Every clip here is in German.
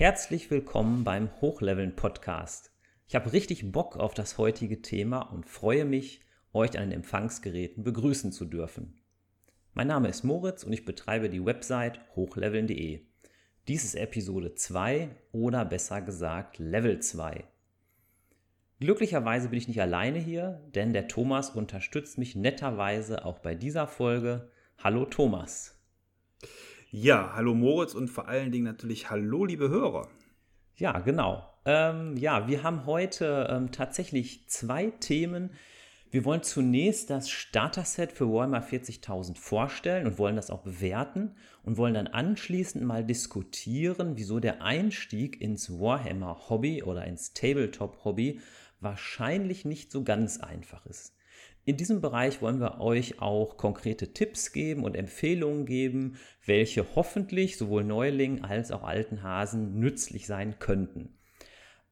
Herzlich willkommen beim Hochleveln Podcast. Ich habe richtig Bock auf das heutige Thema und freue mich, euch an den Empfangsgeräten begrüßen zu dürfen. Mein Name ist Moritz und ich betreibe die Website hochleveln.de. Dies ist Episode 2 oder besser gesagt Level 2. Glücklicherweise bin ich nicht alleine hier, denn der Thomas unterstützt mich netterweise auch bei dieser Folge. Hallo Thomas. Ja, hallo Moritz und vor allen Dingen natürlich hallo liebe Hörer. Ja, genau. Ähm, ja, wir haben heute ähm, tatsächlich zwei Themen. Wir wollen zunächst das Starter-Set für Warhammer 40.000 vorstellen und wollen das auch bewerten und wollen dann anschließend mal diskutieren, wieso der Einstieg ins Warhammer-Hobby oder ins Tabletop-Hobby wahrscheinlich nicht so ganz einfach ist. In diesem Bereich wollen wir euch auch konkrete Tipps geben und Empfehlungen geben, welche hoffentlich sowohl Neulingen als auch alten Hasen nützlich sein könnten.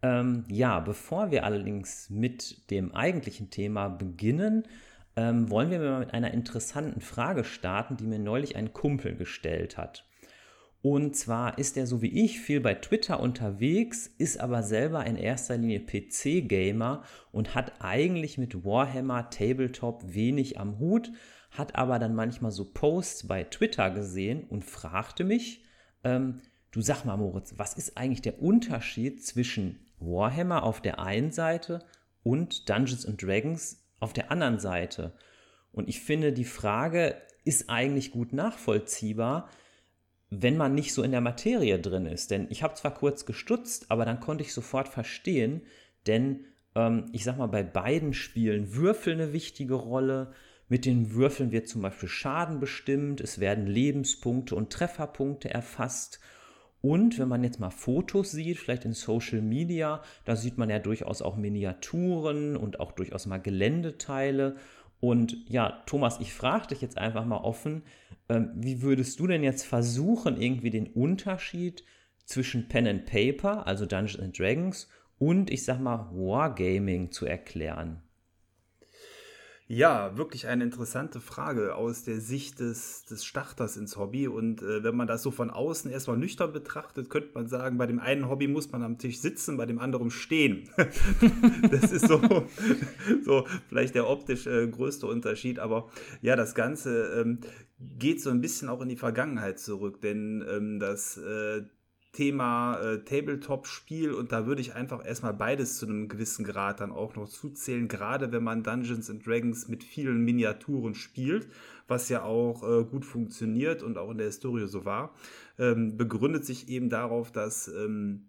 Ähm, ja, bevor wir allerdings mit dem eigentlichen Thema beginnen, ähm, wollen wir mal mit einer interessanten Frage starten, die mir neulich ein Kumpel gestellt hat. Und zwar ist er so wie ich viel bei Twitter unterwegs, ist aber selber in erster Linie PC-Gamer und hat eigentlich mit Warhammer Tabletop wenig am Hut, hat aber dann manchmal so Posts bei Twitter gesehen und fragte mich, ähm, du sag mal Moritz, was ist eigentlich der Unterschied zwischen Warhammer auf der einen Seite und Dungeons and Dragons auf der anderen Seite? Und ich finde, die Frage ist eigentlich gut nachvollziehbar, wenn man nicht so in der Materie drin ist. Denn ich habe zwar kurz gestutzt, aber dann konnte ich sofort verstehen, denn ähm, ich sag mal, bei beiden Spielen Würfel eine wichtige Rolle. Mit den Würfeln wird zum Beispiel Schaden bestimmt, es werden Lebenspunkte und Trefferpunkte erfasst. Und wenn man jetzt mal Fotos sieht, vielleicht in Social Media, da sieht man ja durchaus auch Miniaturen und auch durchaus mal Geländeteile. Und ja, Thomas, ich frage dich jetzt einfach mal offen, ähm, wie würdest du denn jetzt versuchen, irgendwie den Unterschied zwischen Pen and Paper, also Dungeons and Dragons, und ich sag mal Wargaming zu erklären? Ja, wirklich eine interessante Frage aus der Sicht des, des Starters ins Hobby. Und äh, wenn man das so von außen erstmal nüchtern betrachtet, könnte man sagen, bei dem einen Hobby muss man am Tisch sitzen, bei dem anderen stehen. das ist so, so vielleicht der optisch äh, größte Unterschied. Aber ja, das Ganze ähm, geht so ein bisschen auch in die Vergangenheit zurück, denn ähm, das äh, Thema äh, Tabletop-Spiel und da würde ich einfach erstmal beides zu einem gewissen Grad dann auch noch zuzählen, gerade wenn man Dungeons and Dragons mit vielen Miniaturen spielt, was ja auch äh, gut funktioniert und auch in der Historie so war, ähm, begründet sich eben darauf, dass ähm,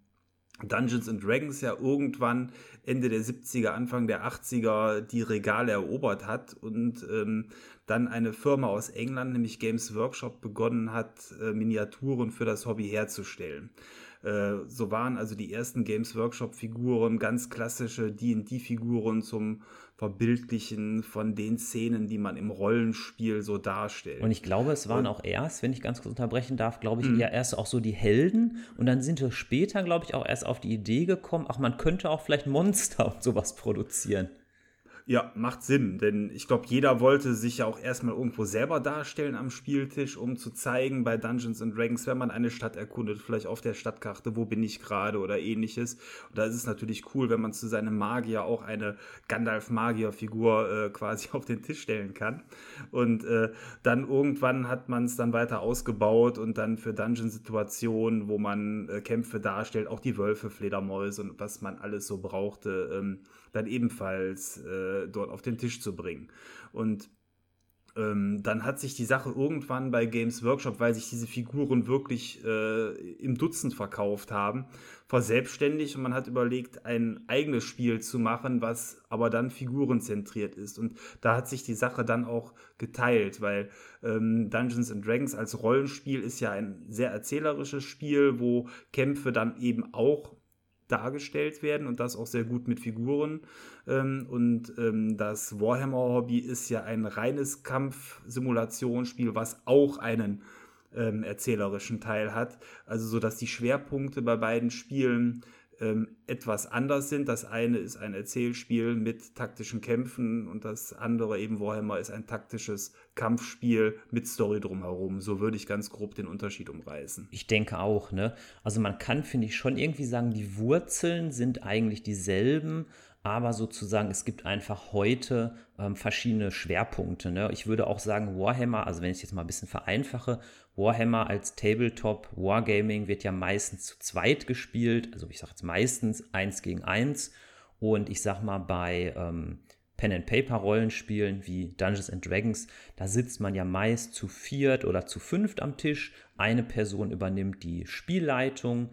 Dungeons and Dragons ja irgendwann Ende der 70er, Anfang der 80er die Regale erobert hat und ähm, dann eine Firma aus England, nämlich Games Workshop, begonnen hat, äh, Miniaturen für das Hobby herzustellen. Äh, so waren also die ersten Games Workshop-Figuren ganz klassische DD-Figuren zum Verbildlichen von den Szenen, die man im Rollenspiel so darstellt. Und ich glaube, es waren auch erst, wenn ich ganz kurz unterbrechen darf, glaube ich, ja mhm. erst auch so die Helden und dann sind wir später, glaube ich, auch erst auf die Idee gekommen, ach, man könnte auch vielleicht Monster und sowas produzieren. Ja, macht Sinn, denn ich glaube, jeder wollte sich ja auch erstmal irgendwo selber darstellen am Spieltisch, um zu zeigen bei Dungeons and Dragons, wenn man eine Stadt erkundet, vielleicht auf der Stadtkarte, wo bin ich gerade oder ähnliches. Und da ist es natürlich cool, wenn man zu seinem Magier auch eine Gandalf-Magier-Figur äh, quasi auf den Tisch stellen kann. Und äh, dann irgendwann hat man es dann weiter ausgebaut und dann für Dungeon-Situationen, wo man äh, Kämpfe darstellt, auch die Wölfe, Fledermäuse und was man alles so brauchte, ähm, dann ebenfalls äh, dort auf den Tisch zu bringen. Und ähm, dann hat sich die Sache irgendwann bei Games Workshop, weil sich diese Figuren wirklich äh, im Dutzend verkauft haben, verselbstständigt und man hat überlegt, ein eigenes Spiel zu machen, was aber dann figurenzentriert ist. Und da hat sich die Sache dann auch geteilt, weil ähm, Dungeons and Dragons als Rollenspiel ist ja ein sehr erzählerisches Spiel, wo Kämpfe dann eben auch dargestellt werden und das auch sehr gut mit Figuren. Ähm, und ähm, das Warhammer-Hobby ist ja ein reines Kampfsimulationsspiel, was auch einen ähm, erzählerischen Teil hat. Also so, dass die Schwerpunkte bei beiden Spielen ähm, etwas anders sind. Das eine ist ein Erzählspiel mit taktischen Kämpfen und das andere eben Warhammer ist ein taktisches Kampfspiel mit Story drumherum. So würde ich ganz grob den Unterschied umreißen. Ich denke auch, ne? Also man kann, finde ich, schon irgendwie sagen, die Wurzeln sind eigentlich dieselben, aber sozusagen es gibt einfach heute ähm, verschiedene Schwerpunkte. Ne? Ich würde auch sagen, Warhammer, also wenn ich es jetzt mal ein bisschen vereinfache, Warhammer als Tabletop Wargaming wird ja meistens zu zweit gespielt, also ich sage jetzt meistens eins gegen eins und ich sag mal bei ähm, Pen and Paper Rollenspielen wie Dungeons and Dragons, da sitzt man ja meist zu viert oder zu fünft am Tisch. Eine Person übernimmt die Spielleitung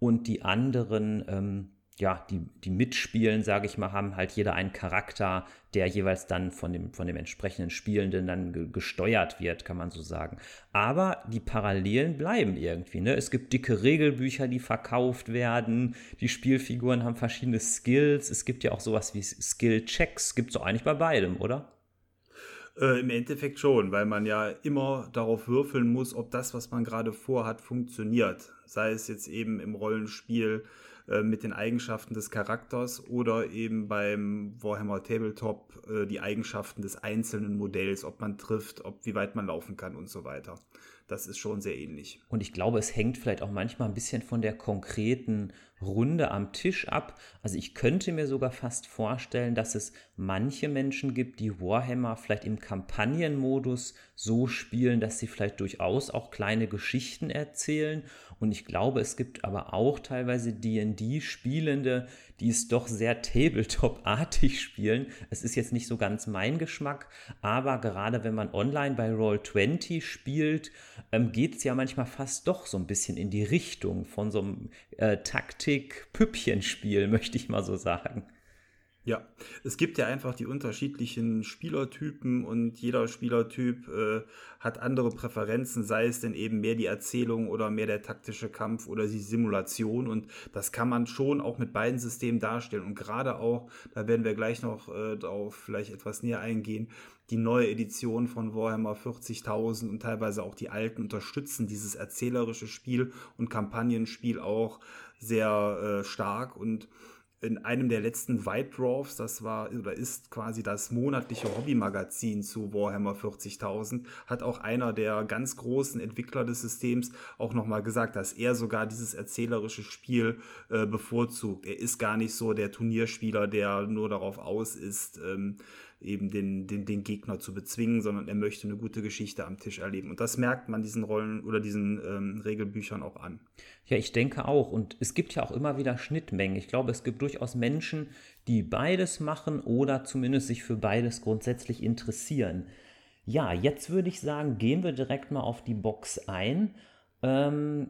und die anderen ähm, ja, die, die mitspielen, sage ich mal, haben halt jeder einen Charakter, der jeweils dann von dem, von dem entsprechenden Spielenden dann ge gesteuert wird, kann man so sagen. Aber die Parallelen bleiben irgendwie. Ne? Es gibt dicke Regelbücher, die verkauft werden. Die Spielfiguren haben verschiedene Skills. Es gibt ja auch sowas wie Skill-Checks. Gibt es doch eigentlich bei beidem, oder? Äh, Im Endeffekt schon, weil man ja immer darauf würfeln muss, ob das, was man gerade vorhat, funktioniert. Sei es jetzt eben im Rollenspiel äh, mit den Eigenschaften des Charakters oder eben beim Warhammer Tabletop äh, die Eigenschaften des einzelnen Modells, ob man trifft, ob wie weit man laufen kann und so weiter. Das ist schon sehr ähnlich. Und ich glaube, es hängt vielleicht auch manchmal ein bisschen von der konkreten Runde am Tisch ab. Also ich könnte mir sogar fast vorstellen, dass es manche Menschen gibt, die Warhammer vielleicht im Kampagnenmodus so spielen, dass sie vielleicht durchaus auch kleine Geschichten erzählen und ich glaube, es gibt aber auch teilweise DD-Spielende, die es doch sehr Tabletop-artig spielen. Es ist jetzt nicht so ganz mein Geschmack, aber gerade wenn man online bei Roll20 spielt, ähm, geht es ja manchmal fast doch so ein bisschen in die Richtung von so einem äh, Taktik-Püppchenspiel, möchte ich mal so sagen. Ja, es gibt ja einfach die unterschiedlichen Spielertypen und jeder Spielertyp äh, hat andere Präferenzen, sei es denn eben mehr die Erzählung oder mehr der taktische Kampf oder die Simulation und das kann man schon auch mit beiden Systemen darstellen und gerade auch, da werden wir gleich noch äh, darauf vielleicht etwas näher eingehen, die neue Edition von Warhammer 40.000 und teilweise auch die alten unterstützen dieses erzählerische Spiel und Kampagnenspiel auch sehr äh, stark und in einem der letzten White Dwarfs, das war oder ist quasi das monatliche Hobbymagazin zu Warhammer 40.000, hat auch einer der ganz großen Entwickler des Systems auch nochmal gesagt, dass er sogar dieses erzählerische Spiel äh, bevorzugt. Er ist gar nicht so der Turnierspieler, der nur darauf aus ist, ähm, eben den, den, den Gegner zu bezwingen, sondern er möchte eine gute Geschichte am Tisch erleben. Und das merkt man diesen Rollen oder diesen ähm, Regelbüchern auch an. Ja, ich denke auch. Und es gibt ja auch immer wieder Schnittmengen. Ich glaube, es gibt durchaus Menschen, die beides machen oder zumindest sich für beides grundsätzlich interessieren. Ja, jetzt würde ich sagen, gehen wir direkt mal auf die Box ein. Ähm,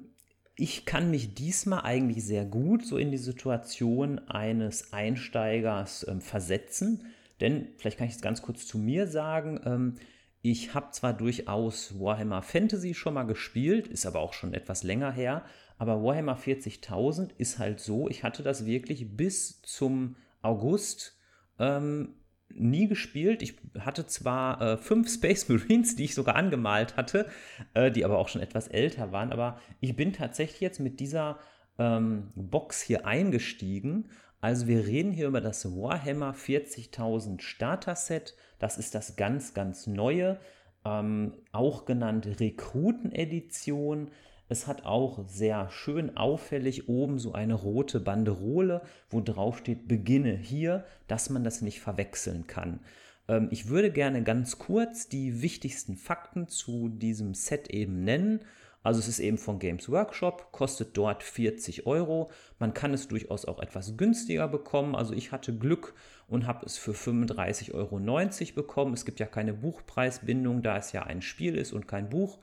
ich kann mich diesmal eigentlich sehr gut so in die Situation eines Einsteigers ähm, versetzen. Denn, vielleicht kann ich es ganz kurz zu mir sagen, ähm, ich habe zwar durchaus Warhammer Fantasy schon mal gespielt, ist aber auch schon etwas länger her, aber Warhammer 40.000 ist halt so, ich hatte das wirklich bis zum August ähm, nie gespielt. Ich hatte zwar äh, fünf Space Marines, die ich sogar angemalt hatte, äh, die aber auch schon etwas älter waren, aber ich bin tatsächlich jetzt mit dieser ähm, Box hier eingestiegen also wir reden hier über das Warhammer 40.000 Starter Set. Das ist das ganz, ganz neue, ähm, auch genannt Rekruten-Edition. Es hat auch sehr schön auffällig oben so eine rote Banderole, wo drauf steht Beginne hier, dass man das nicht verwechseln kann. Ähm, ich würde gerne ganz kurz die wichtigsten Fakten zu diesem Set eben nennen also es ist eben von Games Workshop, kostet dort 40 Euro. Man kann es durchaus auch etwas günstiger bekommen. Also ich hatte Glück und habe es für 35,90 Euro bekommen. Es gibt ja keine Buchpreisbindung, da es ja ein Spiel ist und kein Buch.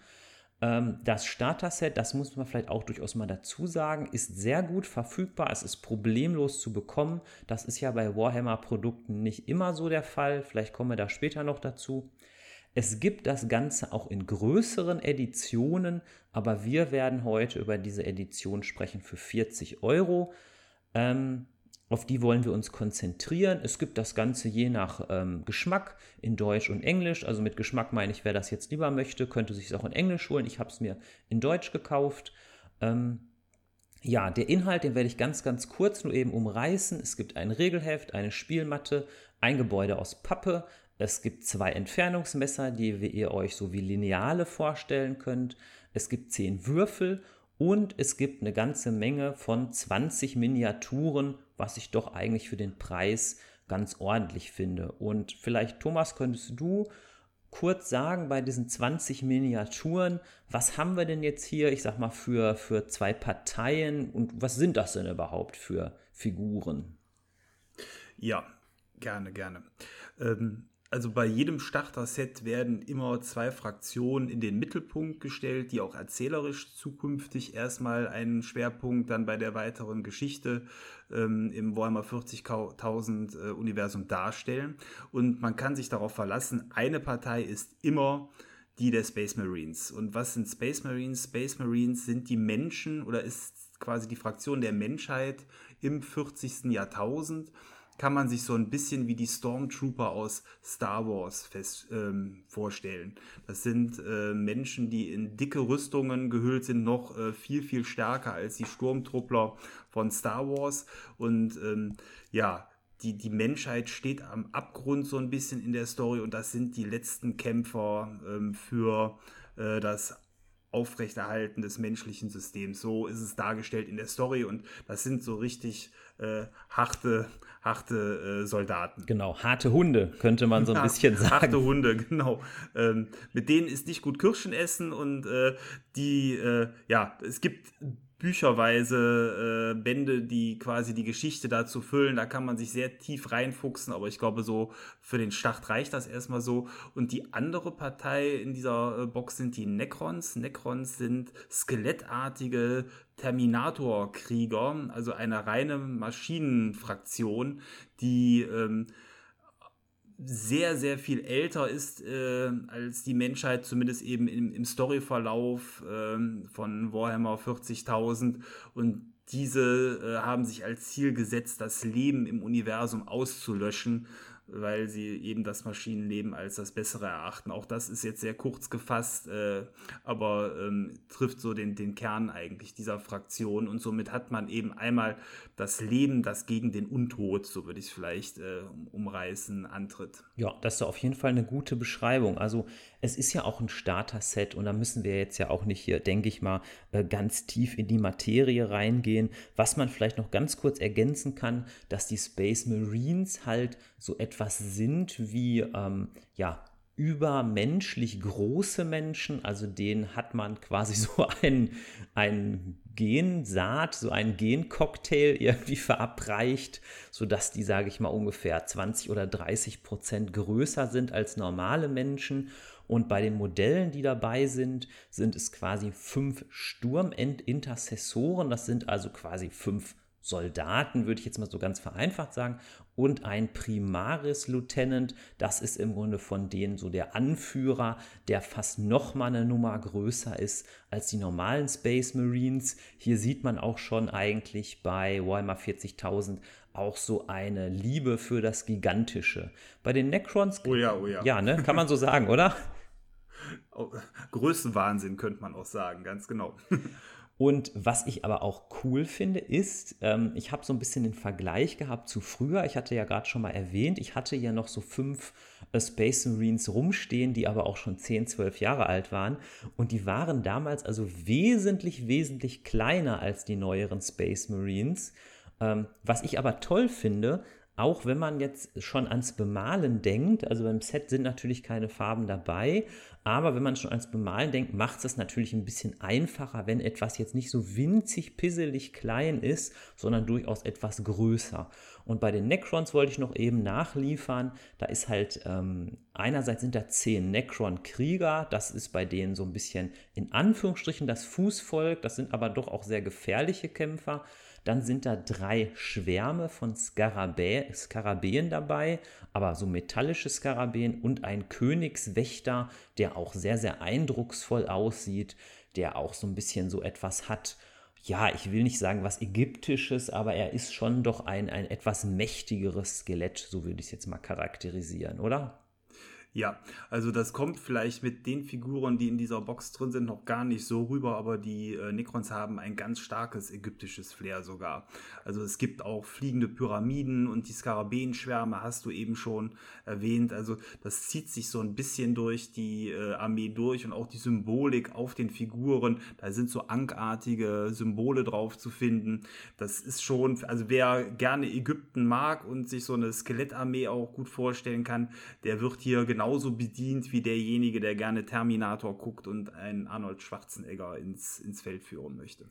Ähm, das Starter-Set, das muss man vielleicht auch durchaus mal dazu sagen, ist sehr gut verfügbar. Es ist problemlos zu bekommen. Das ist ja bei Warhammer-Produkten nicht immer so der Fall. Vielleicht kommen wir da später noch dazu. Es gibt das Ganze auch in größeren Editionen, aber wir werden heute über diese Edition sprechen für 40 Euro. Ähm, auf die wollen wir uns konzentrieren. Es gibt das Ganze je nach ähm, Geschmack in Deutsch und Englisch. Also mit Geschmack meine ich, wer das jetzt lieber möchte, könnte sich es auch in Englisch holen. Ich habe es mir in Deutsch gekauft. Ähm, Ja, der Inhalt, den werde ich ganz, ganz kurz nur eben umreißen. Es gibt ein Regelheft, eine Spielmatte, ein Gebäude aus Pappe. Es gibt zwei Entfernungsmesser, die ihr euch so wie Lineale vorstellen könnt. Es gibt zehn Würfel und es gibt eine ganze Menge von 20 Miniaturen, was ich doch eigentlich für den Preis ganz ordentlich finde. Und vielleicht, Thomas, könntest du kurz sagen bei diesen 20 Miniaturen, was haben wir denn jetzt hier, ich sag mal, für, für zwei Parteien und was sind das denn überhaupt für Figuren? Ja, gerne, gerne. Ähm, also bei jedem Starter-Set werden immer zwei Fraktionen in den Mittelpunkt gestellt, die auch erzählerisch zukünftig erstmal einen Schwerpunkt dann bei der weiteren Geschichte ähm, im Warhammer 40.000 äh, Universum darstellen. Und man kann sich darauf verlassen, eine Partei ist immer die der Space Marines. Und was sind Space Marines? Space Marines sind die Menschen oder ist quasi die Fraktion der Menschheit im 40. Jahrtausend kann man sich so ein bisschen wie die Stormtrooper aus Star Wars fest, ähm, vorstellen. Das sind äh, Menschen, die in dicke Rüstungen gehüllt sind, noch äh, viel, viel stärker als die Sturmtruppler von Star Wars. Und ähm, ja, die, die Menschheit steht am Abgrund so ein bisschen in der Story und das sind die letzten Kämpfer ähm, für äh, das Aufrechterhalten des menschlichen Systems. So ist es dargestellt in der Story und das sind so richtig äh, harte, harte äh, Soldaten. Genau, harte Hunde, könnte man so ein bisschen sagen. Harte Hunde, genau. Ähm, mit denen ist nicht gut Kirschen essen und äh, die, äh, ja, es gibt bücherweise äh, Bände, die quasi die Geschichte dazu füllen. Da kann man sich sehr tief reinfuchsen, aber ich glaube, so für den Start reicht das erstmal so. Und die andere Partei in dieser äh, Box sind die Necrons. Necrons sind skelettartige Terminator-Krieger, also eine reine Maschinenfraktion, die ähm, sehr, sehr viel älter ist äh, als die Menschheit, zumindest eben im, im Storyverlauf äh, von Warhammer 40.000. Und diese äh, haben sich als Ziel gesetzt, das Leben im Universum auszulöschen weil sie eben das Maschinenleben als das Bessere erachten. Auch das ist jetzt sehr kurz gefasst, äh, aber ähm, trifft so den, den Kern eigentlich dieser Fraktion und somit hat man eben einmal das Leben, das gegen den Untod, so würde ich es vielleicht äh, umreißen, antritt. Ja, das ist auf jeden Fall eine gute Beschreibung. Also es ist ja auch ein Starter-Set und da müssen wir jetzt ja auch nicht hier, denke ich mal, äh, ganz tief in die Materie reingehen. Was man vielleicht noch ganz kurz ergänzen kann, dass die Space Marines halt so etwas sind wie, ähm, ja, übermenschlich große Menschen, also denen hat man quasi so ein, ein Gensaat, so einen Gencocktail irgendwie verabreicht, sodass die, sage ich mal, ungefähr 20 oder 30 Prozent größer sind als normale Menschen und bei den Modellen, die dabei sind, sind es quasi fünf Sturmintercessoren. Das sind also quasi fünf Soldaten, würde ich jetzt mal so ganz vereinfacht sagen, und ein Primaris Lieutenant, das ist im Grunde von denen so der Anführer, der fast noch mal eine Nummer größer ist als die normalen Space Marines. Hier sieht man auch schon eigentlich bei Warhammer 40.000 auch so eine Liebe für das Gigantische. Bei den Necrons, oh ja, oh ja. Ja, ne, kann man so sagen, oder? Größenwahnsinn könnte man auch sagen, ganz genau. Und was ich aber auch cool finde, ist, ähm, ich habe so ein bisschen den Vergleich gehabt zu früher. Ich hatte ja gerade schon mal erwähnt, ich hatte ja noch so fünf äh, Space Marines rumstehen, die aber auch schon 10, 12 Jahre alt waren. Und die waren damals also wesentlich, wesentlich kleiner als die neueren Space Marines. Ähm, was ich aber toll finde, auch wenn man jetzt schon ans Bemalen denkt, also beim Set sind natürlich keine Farben dabei, aber wenn man schon ans Bemalen denkt, macht es das natürlich ein bisschen einfacher, wenn etwas jetzt nicht so winzig pisselig klein ist, sondern durchaus etwas größer. Und bei den Necrons wollte ich noch eben nachliefern, da ist halt, ähm, einerseits sind da zehn Necron-Krieger, das ist bei denen so ein bisschen in Anführungsstrichen das Fußvolk, das sind aber doch auch sehr gefährliche Kämpfer. Dann sind da drei Schwärme von Skarabä Skarabäen dabei, aber so metallische Skarabäen und ein Königswächter, der auch sehr, sehr eindrucksvoll aussieht, der auch so ein bisschen so etwas hat. Ja, ich will nicht sagen was Ägyptisches, aber er ist schon doch ein, ein etwas mächtigeres Skelett, so würde ich es jetzt mal charakterisieren, oder? Ja, also das kommt vielleicht mit den Figuren, die in dieser Box drin sind, noch gar nicht so rüber, aber die äh, Necrons haben ein ganz starkes ägyptisches Flair sogar. Also es gibt auch fliegende Pyramiden und die Skarabäenschwärme hast du eben schon erwähnt. Also das zieht sich so ein bisschen durch die äh, Armee durch und auch die Symbolik auf den Figuren. Da sind so ankartige Symbole drauf zu finden. Das ist schon, also wer gerne Ägypten mag und sich so eine Skelettarmee auch gut vorstellen kann, der wird hier genau genauso bedient wie derjenige, der gerne Terminator guckt und einen Arnold Schwarzenegger ins, ins Feld führen möchte.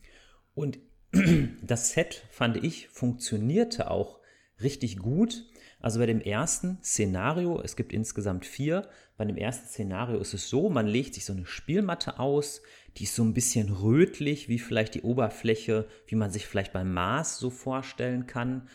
Und das Set, fand ich, funktionierte auch richtig gut. Also bei dem ersten Szenario, es gibt insgesamt vier, bei dem ersten Szenario ist es so, man legt sich so eine Spielmatte aus, die ist so ein bisschen rötlich, wie vielleicht die Oberfläche, wie man sich vielleicht beim Mars so vorstellen kann.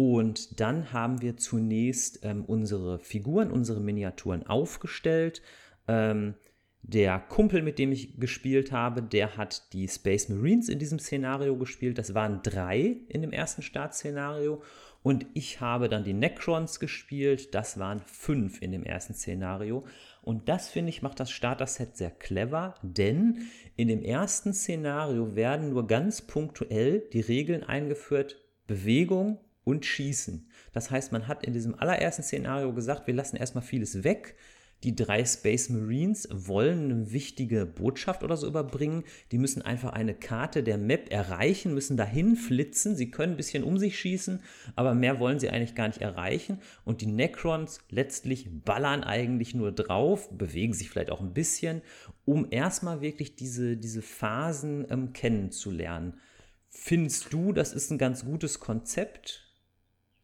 Und dann haben wir zunächst ähm, unsere Figuren, unsere Miniaturen aufgestellt. Ähm, der Kumpel, mit dem ich gespielt habe, der hat die Space Marines in diesem Szenario gespielt. Das waren drei in dem ersten Startszenario. Und ich habe dann die Necrons gespielt. Das waren fünf in dem ersten Szenario. Und das finde ich macht das Starter-Set sehr clever, denn in dem ersten Szenario werden nur ganz punktuell die Regeln eingeführt: Bewegung, und Schießen. Das heißt, man hat in diesem allerersten Szenario gesagt, wir lassen erstmal vieles weg. Die drei Space Marines wollen eine wichtige Botschaft oder so überbringen. Die müssen einfach eine Karte der Map erreichen, müssen dahin flitzen. Sie können ein bisschen um sich schießen, aber mehr wollen sie eigentlich gar nicht erreichen. Und die Necrons letztlich ballern eigentlich nur drauf, bewegen sich vielleicht auch ein bisschen, um erstmal wirklich diese, diese Phasen ähm, kennenzulernen. Findest du, das ist ein ganz gutes Konzept?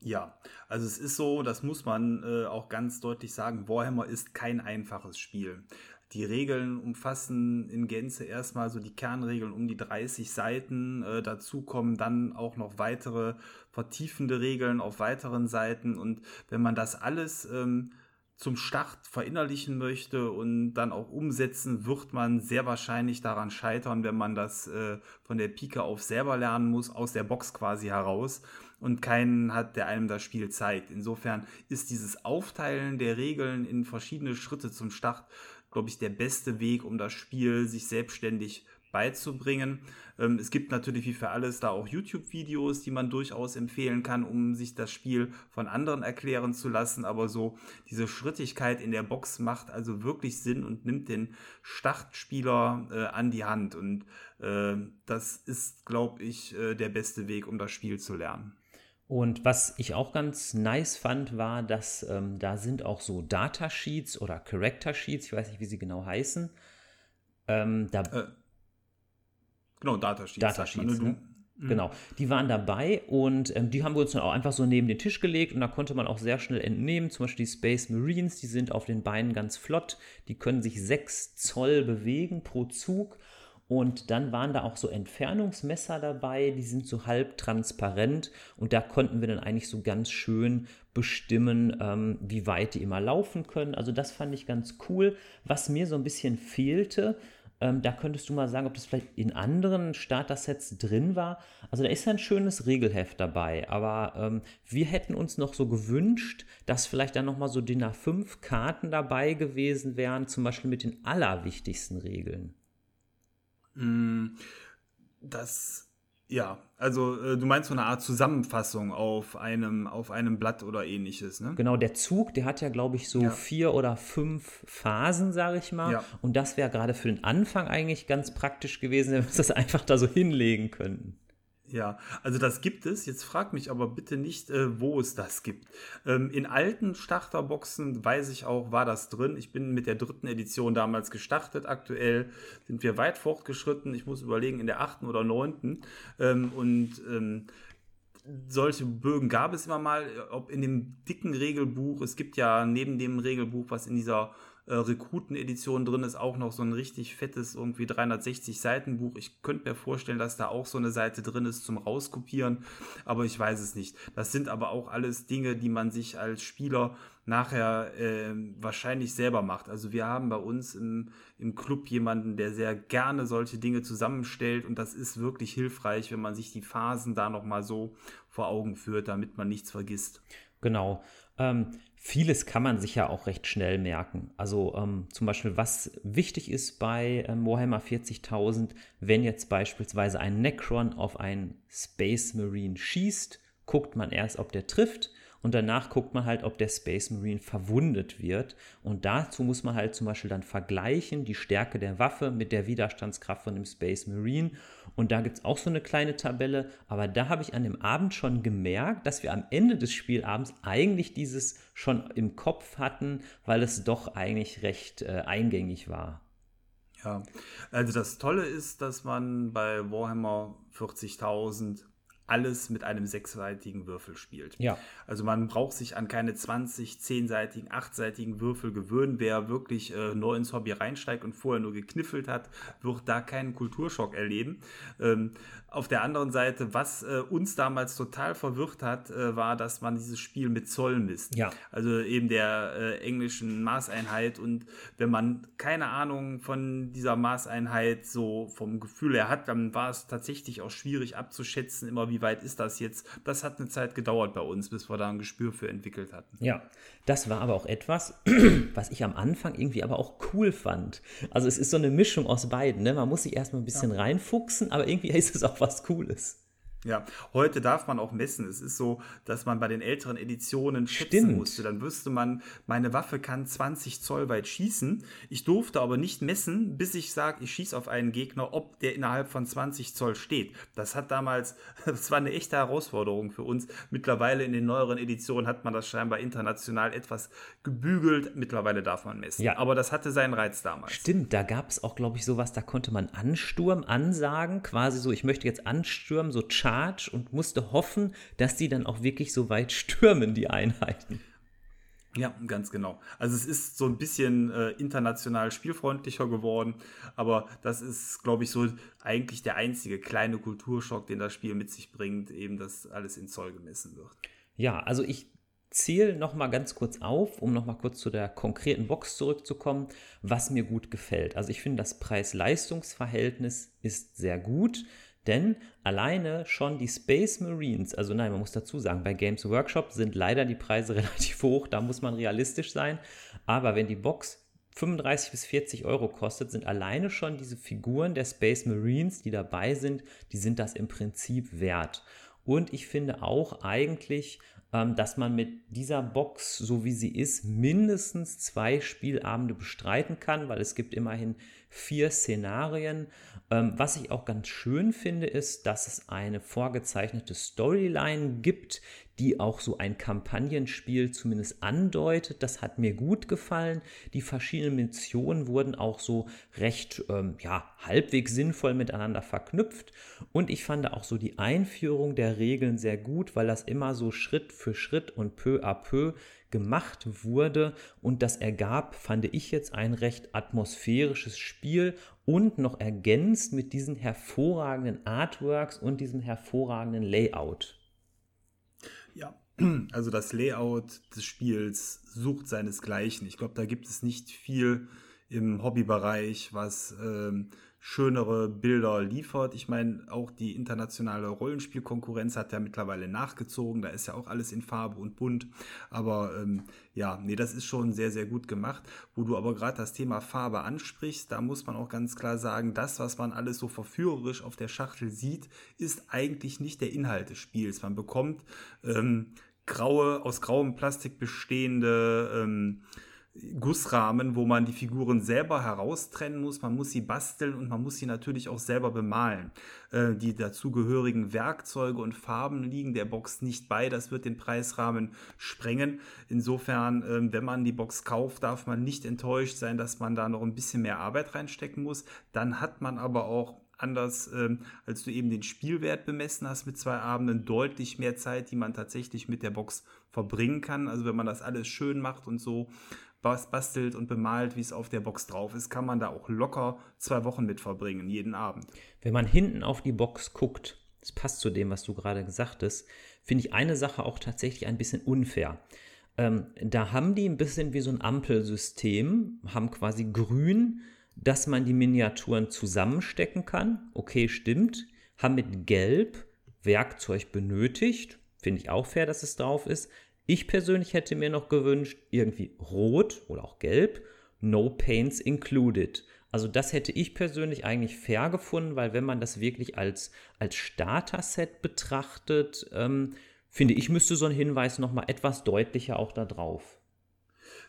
Ja, also es ist so, das muss man äh, auch ganz deutlich sagen, Warhammer ist kein einfaches Spiel. Die Regeln umfassen in Gänze erstmal so die Kernregeln um die 30 Seiten. Äh, dazu kommen dann auch noch weitere vertiefende Regeln auf weiteren Seiten. Und wenn man das alles ähm, zum Start verinnerlichen möchte und dann auch umsetzen, wird man sehr wahrscheinlich daran scheitern, wenn man das äh, von der Pike auf selber lernen muss, aus der Box quasi heraus und keinen hat, der einem das Spiel zeigt. Insofern ist dieses Aufteilen der Regeln in verschiedene Schritte zum Start, glaube ich, der beste Weg, um das Spiel sich selbstständig beizubringen. Ähm, es gibt natürlich wie für alles da auch YouTube-Videos, die man durchaus empfehlen kann, um sich das Spiel von anderen erklären zu lassen. Aber so diese Schrittigkeit in der Box macht also wirklich Sinn und nimmt den Startspieler äh, an die Hand. Und äh, das ist, glaube ich, äh, der beste Weg, um das Spiel zu lernen. Und was ich auch ganz nice fand, war, dass ähm, da sind auch so Datasheets oder Character Sheets, ich weiß nicht, wie sie genau heißen. Ähm, da äh, genau, Datasheets. Datasheets, ne? Mhm. Genau, die waren dabei und ähm, die haben wir uns dann auch einfach so neben den Tisch gelegt und da konnte man auch sehr schnell entnehmen. Zum Beispiel die Space Marines, die sind auf den Beinen ganz flott, die können sich 6 Zoll bewegen pro Zug und dann waren da auch so Entfernungsmesser dabei, die sind so halb transparent und da konnten wir dann eigentlich so ganz schön bestimmen, ähm, wie weit die immer laufen können. Also das fand ich ganz cool. Was mir so ein bisschen fehlte, ähm, da könntest du mal sagen, ob das vielleicht in anderen Starter-Sets drin war. Also da ist ein schönes Regelheft dabei, aber ähm, wir hätten uns noch so gewünscht, dass vielleicht dann nochmal so DIN A5 Karten dabei gewesen wären, zum Beispiel mit den allerwichtigsten Regeln. Mm, das, ja, also äh, du meinst so eine Art Zusammenfassung auf einem, auf einem Blatt oder ähnliches, ne? Genau, der Zug, der hat ja, glaube ich, so ja. vier oder fünf Phasen, sage ich mal. Ja. Und das wäre gerade für den Anfang eigentlich ganz praktisch gewesen, wenn wir das einfach da so hinlegen könnten. Ja, also das gibt es. Jetzt frag mich aber bitte nicht, äh, wo es das gibt. Ähm, in alten Starterboxen weiß ich auch, war das drin. Ich bin mit der dritten Edition damals gestartet. Aktuell sind wir weit fortgeschritten. Ich muss überlegen, in der achten oder neunten. Ähm, und ähm, solche Bögen gab es immer mal, ob in dem dicken Regelbuch. Es gibt ja neben dem Regelbuch, was in dieser äh, Rekruten-Edition drin ist auch noch so ein richtig fettes, irgendwie 360 Seiten Buch. Ich könnte mir vorstellen, dass da auch so eine Seite drin ist zum Rauskopieren, aber ich weiß es nicht. Das sind aber auch alles Dinge, die man sich als Spieler nachher äh, wahrscheinlich selber macht. Also wir haben bei uns im, im Club jemanden, der sehr gerne solche Dinge zusammenstellt und das ist wirklich hilfreich, wenn man sich die Phasen da nochmal so vor Augen führt, damit man nichts vergisst. Genau. Ähm, vieles kann man sich ja auch recht schnell merken. Also ähm, zum Beispiel, was wichtig ist bei ähm, Warhammer 40.000, wenn jetzt beispielsweise ein Necron auf einen Space Marine schießt, guckt man erst, ob der trifft und danach guckt man halt, ob der Space Marine verwundet wird. Und dazu muss man halt zum Beispiel dann vergleichen, die Stärke der Waffe mit der Widerstandskraft von dem Space Marine. Und da gibt es auch so eine kleine Tabelle. Aber da habe ich an dem Abend schon gemerkt, dass wir am Ende des Spielabends eigentlich dieses schon im Kopf hatten, weil es doch eigentlich recht äh, eingängig war. Ja, also das Tolle ist, dass man bei Warhammer 40.000 alles mit einem sechsseitigen Würfel spielt. Ja. Also man braucht sich an keine 20, zehnseitigen, achtseitigen Würfel gewöhnen. Wer wirklich äh, neu ins Hobby reinsteigt und vorher nur gekniffelt hat, wird da keinen Kulturschock erleben. Ähm, auf der anderen Seite, was äh, uns damals total verwirrt hat, äh, war, dass man dieses Spiel mit Zoll misst. Ja. Also eben der äh, englischen Maßeinheit. Und wenn man keine Ahnung von dieser Maßeinheit so vom Gefühl her hat, dann war es tatsächlich auch schwierig abzuschätzen, immer wie weit ist das jetzt. Das hat eine Zeit gedauert bei uns, bis wir da ein Gespür für entwickelt hatten. Ja, das war aber auch etwas, was ich am Anfang irgendwie aber auch cool fand. Also es ist so eine Mischung aus beiden. Ne? Man muss sich erstmal ein bisschen ja. reinfuchsen, aber irgendwie ist es auch was Cooles. Ja, heute darf man auch messen. Es ist so, dass man bei den älteren Editionen schätzen musste. Dann wüsste man, meine Waffe kann 20 Zoll weit schießen. Ich durfte aber nicht messen, bis ich sage, ich schieße auf einen Gegner, ob der innerhalb von 20 Zoll steht. Das hat damals, das war eine echte Herausforderung für uns. Mittlerweile in den neueren Editionen hat man das scheinbar international etwas gebügelt. Mittlerweile darf man messen. Ja. Aber das hatte seinen Reiz damals. Stimmt, da gab es auch, glaube ich, sowas, da konnte man Ansturm ansagen, quasi so, ich möchte jetzt anstürmen, so Charge Charge und musste hoffen, dass die dann auch wirklich so weit stürmen, die Einheiten. Ja, ganz genau. Also es ist so ein bisschen äh, international spielfreundlicher geworden, aber das ist, glaube ich, so eigentlich der einzige kleine Kulturschock, den das Spiel mit sich bringt, eben dass alles in Zoll gemessen wird. Ja, also ich zähle noch mal ganz kurz auf, um noch mal kurz zu der konkreten Box zurückzukommen, was mir gut gefällt. Also ich finde, das Preis-Leistungs-Verhältnis ist sehr gut. Denn alleine schon die Space Marines, also nein, man muss dazu sagen, bei Games Workshop sind leider die Preise relativ hoch, da muss man realistisch sein. Aber wenn die Box 35 bis 40 Euro kostet, sind alleine schon diese Figuren der Space Marines, die dabei sind, die sind das im Prinzip wert. Und ich finde auch eigentlich, ähm, dass man mit dieser Box, so wie sie ist, mindestens zwei Spielabende bestreiten kann, weil es gibt immerhin vier Szenarien. Ähm, was ich auch ganz schön finde, ist, dass es eine vorgezeichnete Storyline gibt, die auch so ein Kampagnenspiel zumindest andeutet. Das hat mir gut gefallen. Die verschiedenen Missionen wurden auch so recht, ähm, ja, halbwegs sinnvoll miteinander verknüpft. Und ich fand auch so die Einführung der Regeln sehr gut, weil das immer so Schritt für Schritt und peu à peu gemacht wurde und das ergab, fand ich jetzt ein recht atmosphärisches Spiel und noch ergänzt mit diesen hervorragenden Artworks und diesem hervorragenden Layout. Ja, also das Layout des Spiels sucht seinesgleichen. Ich glaube, da gibt es nicht viel im Hobbybereich, was ähm, schönere Bilder liefert. Ich meine, auch die internationale Rollenspielkonkurrenz hat ja mittlerweile nachgezogen. Da ist ja auch alles in Farbe und bunt. Aber ähm, ja, nee, das ist schon sehr, sehr gut gemacht. Wo du aber gerade das Thema Farbe ansprichst, da muss man auch ganz klar sagen, das, was man alles so verführerisch auf der Schachtel sieht, ist eigentlich nicht der Inhalt des Spiels. Man bekommt ähm, graue, aus grauem Plastik bestehende ähm, Gussrahmen, wo man die Figuren selber heraustrennen muss. Man muss sie basteln und man muss sie natürlich auch selber bemalen. Äh, die dazugehörigen Werkzeuge und Farben liegen der Box nicht bei. Das wird den Preisrahmen sprengen. Insofern, äh, wenn man die Box kauft, darf man nicht enttäuscht sein, dass man da noch ein bisschen mehr Arbeit reinstecken muss. Dann hat man aber auch anders, ähm, als du eben den Spielwert bemessen hast mit zwei Abenden, deutlich mehr Zeit, die man tatsächlich mit der Box verbringen kann. Also wenn man das alles schön macht und so, bastelt und bemalt, wie es auf der Box drauf ist, kann man da auch locker zwei Wochen mit verbringen, jeden Abend. Wenn man hinten auf die Box guckt, das passt zu dem, was du gerade gesagt hast, finde ich eine Sache auch tatsächlich ein bisschen unfair. Ähm, da haben die ein bisschen wie so ein Ampelsystem, haben quasi grün, dass man die Miniaturen zusammenstecken kann. Okay, stimmt. Haben mit gelb Werkzeug benötigt. Finde ich auch fair, dass es drauf ist. Ich persönlich hätte mir noch gewünscht, irgendwie rot oder auch gelb, no paints included. Also das hätte ich persönlich eigentlich fair gefunden, weil wenn man das wirklich als, als Starter-Set betrachtet, ähm, finde ich, müsste so ein Hinweis nochmal etwas deutlicher auch da drauf.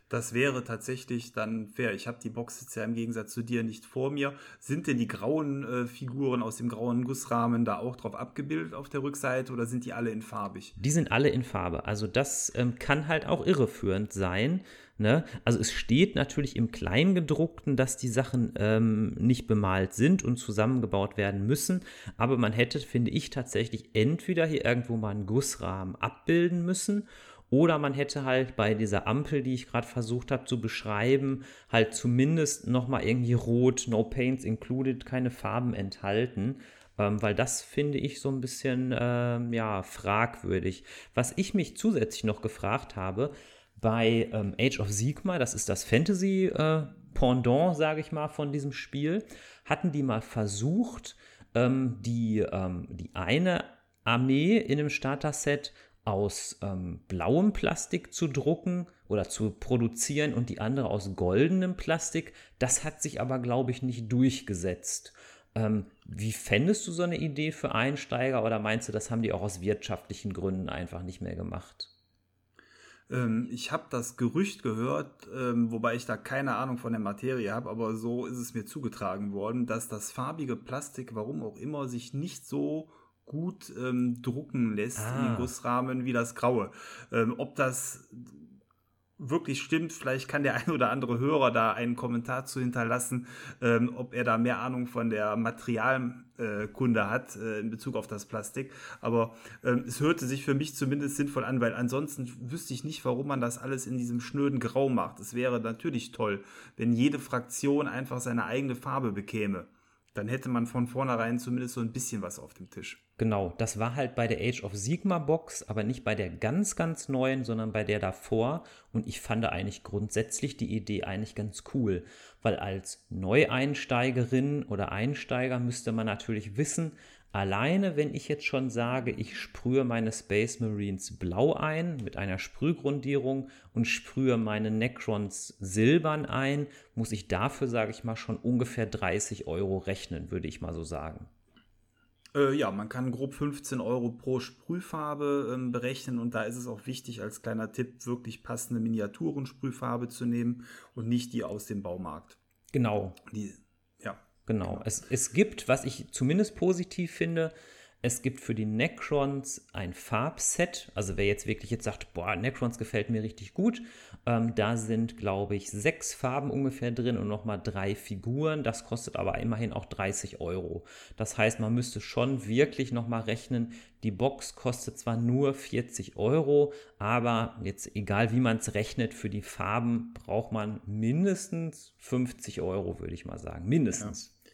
Das wäre tatsächlich dann fair. Ich habe die Box jetzt ja im Gegensatz zu dir nicht vor mir. Sind denn die grauen äh, Figuren aus dem grauen Gussrahmen da auch drauf abgebildet auf der Rückseite oder sind die alle in farbig? Die sind alle in Farbe. Also das ähm, kann halt auch irreführend sein. Ne? Also es steht natürlich im Kleingedruckten, dass die Sachen ähm, nicht bemalt sind und zusammengebaut werden müssen. Aber man hätte, finde ich, tatsächlich entweder hier irgendwo mal einen Gussrahmen abbilden müssen oder man hätte halt bei dieser Ampel, die ich gerade versucht habe zu beschreiben, halt zumindest nochmal irgendwie rot, no paints included, keine Farben enthalten. Ähm, weil das finde ich so ein bisschen ähm, ja, fragwürdig. Was ich mich zusätzlich noch gefragt habe, bei ähm, Age of Sigma, das ist das Fantasy äh, Pendant, sage ich mal, von diesem Spiel, hatten die mal versucht, ähm, die, ähm, die eine Armee in einem Starter-Set aus ähm, blauem Plastik zu drucken oder zu produzieren und die andere aus goldenem Plastik. Das hat sich aber, glaube ich, nicht durchgesetzt. Ähm, wie fändest du so eine Idee für Einsteiger oder meinst du, das haben die auch aus wirtschaftlichen Gründen einfach nicht mehr gemacht? Ähm, ich habe das Gerücht gehört, ähm, wobei ich da keine Ahnung von der Materie habe, aber so ist es mir zugetragen worden, dass das farbige Plastik, warum auch immer, sich nicht so gut ähm, drucken lässt ah. in Gussrahmen wie das Graue. Ähm, ob das wirklich stimmt, vielleicht kann der ein oder andere Hörer da einen Kommentar zu hinterlassen, ähm, ob er da mehr Ahnung von der Materialkunde äh, hat äh, in Bezug auf das Plastik. Aber ähm, es hörte sich für mich zumindest sinnvoll an, weil ansonsten wüsste ich nicht, warum man das alles in diesem schnöden Grau macht. Es wäre natürlich toll, wenn jede Fraktion einfach seine eigene Farbe bekäme dann hätte man von vornherein zumindest so ein bisschen was auf dem Tisch. Genau, das war halt bei der Age of Sigma Box, aber nicht bei der ganz, ganz neuen, sondern bei der davor. Und ich fand eigentlich grundsätzlich die Idee eigentlich ganz cool, weil als Neueinsteigerin oder Einsteiger müsste man natürlich wissen, Alleine, wenn ich jetzt schon sage, ich sprühe meine Space Marines blau ein mit einer Sprühgrundierung und sprühe meine Necrons silbern ein, muss ich dafür, sage ich mal, schon ungefähr 30 Euro rechnen, würde ich mal so sagen. Äh, ja, man kann grob 15 Euro pro Sprühfarbe ähm, berechnen und da ist es auch wichtig, als kleiner Tipp, wirklich passende Miniaturensprühfarbe zu nehmen und nicht die aus dem Baumarkt. Genau. Die Genau. Es, es gibt, was ich zumindest positiv finde, es gibt für die Necrons ein Farbset. Also wer jetzt wirklich jetzt sagt, boah, Necrons gefällt mir richtig gut, ähm, da sind, glaube ich, sechs Farben ungefähr drin und nochmal drei Figuren. Das kostet aber immerhin auch 30 Euro. Das heißt, man müsste schon wirklich nochmal rechnen, die Box kostet zwar nur 40 Euro, aber jetzt egal wie man es rechnet, für die Farben braucht man mindestens 50 Euro, würde ich mal sagen. Mindestens. Ja.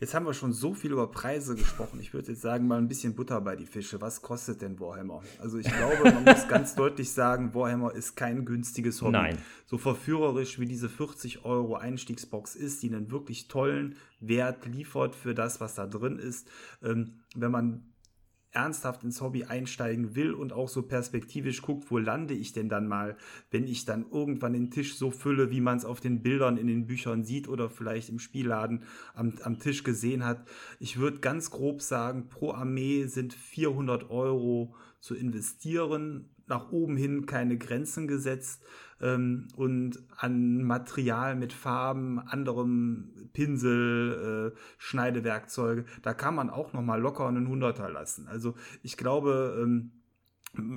Jetzt haben wir schon so viel über Preise gesprochen. Ich würde jetzt sagen, mal ein bisschen Butter bei die Fische. Was kostet denn Warhammer? Also ich glaube, man muss ganz deutlich sagen, Warhammer ist kein günstiges Hobby. Nein. So verführerisch wie diese 40 Euro Einstiegsbox ist, die einen wirklich tollen Wert liefert für das, was da drin ist. Ähm, wenn man ernsthaft ins Hobby einsteigen will und auch so perspektivisch guckt, wo lande ich denn dann mal, wenn ich dann irgendwann den Tisch so fülle, wie man es auf den Bildern in den Büchern sieht oder vielleicht im Spielladen am, am Tisch gesehen hat. Ich würde ganz grob sagen, pro Armee sind 400 Euro zu investieren, nach oben hin keine Grenzen gesetzt ähm, und an Material mit Farben, anderem Pinsel, äh, Schneidewerkzeuge, da kann man auch noch mal locker einen Hunderter lassen. Also ich glaube, ähm,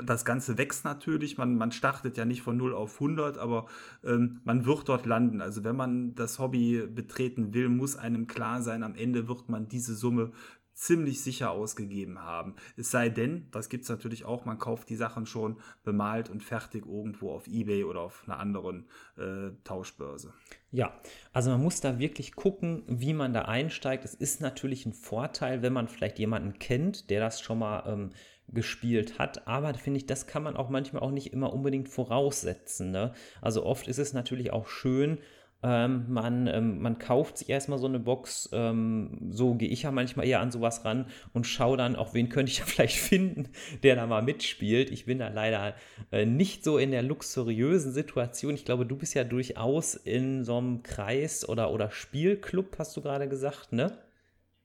das Ganze wächst natürlich, man, man startet ja nicht von 0 auf 100, aber ähm, man wird dort landen. Also wenn man das Hobby betreten will, muss einem klar sein, am Ende wird man diese Summe ziemlich sicher ausgegeben haben. Es sei denn, das gibt es natürlich auch, man kauft die Sachen schon bemalt und fertig irgendwo auf Ebay oder auf einer anderen äh, Tauschbörse. Ja, also man muss da wirklich gucken, wie man da einsteigt. Es ist natürlich ein Vorteil, wenn man vielleicht jemanden kennt, der das schon mal ähm, gespielt hat. Aber finde ich, das kann man auch manchmal auch nicht immer unbedingt voraussetzen. Ne? Also oft ist es natürlich auch schön, Ähm, man, ähm, man kauft sich erstmal so eine Box. Ähm, so gehe ich ja manchmal eher an sowas ran und schaue dann, auch wen könnte ich ja vielleicht finden, der da mal mitspielt. Ich bin da leider äh, nicht so in der luxuriösen Situation. Ich glaube, du bist ja durchaus in so einem Kreis oder, oder Spielclub, hast du gerade gesagt, ne?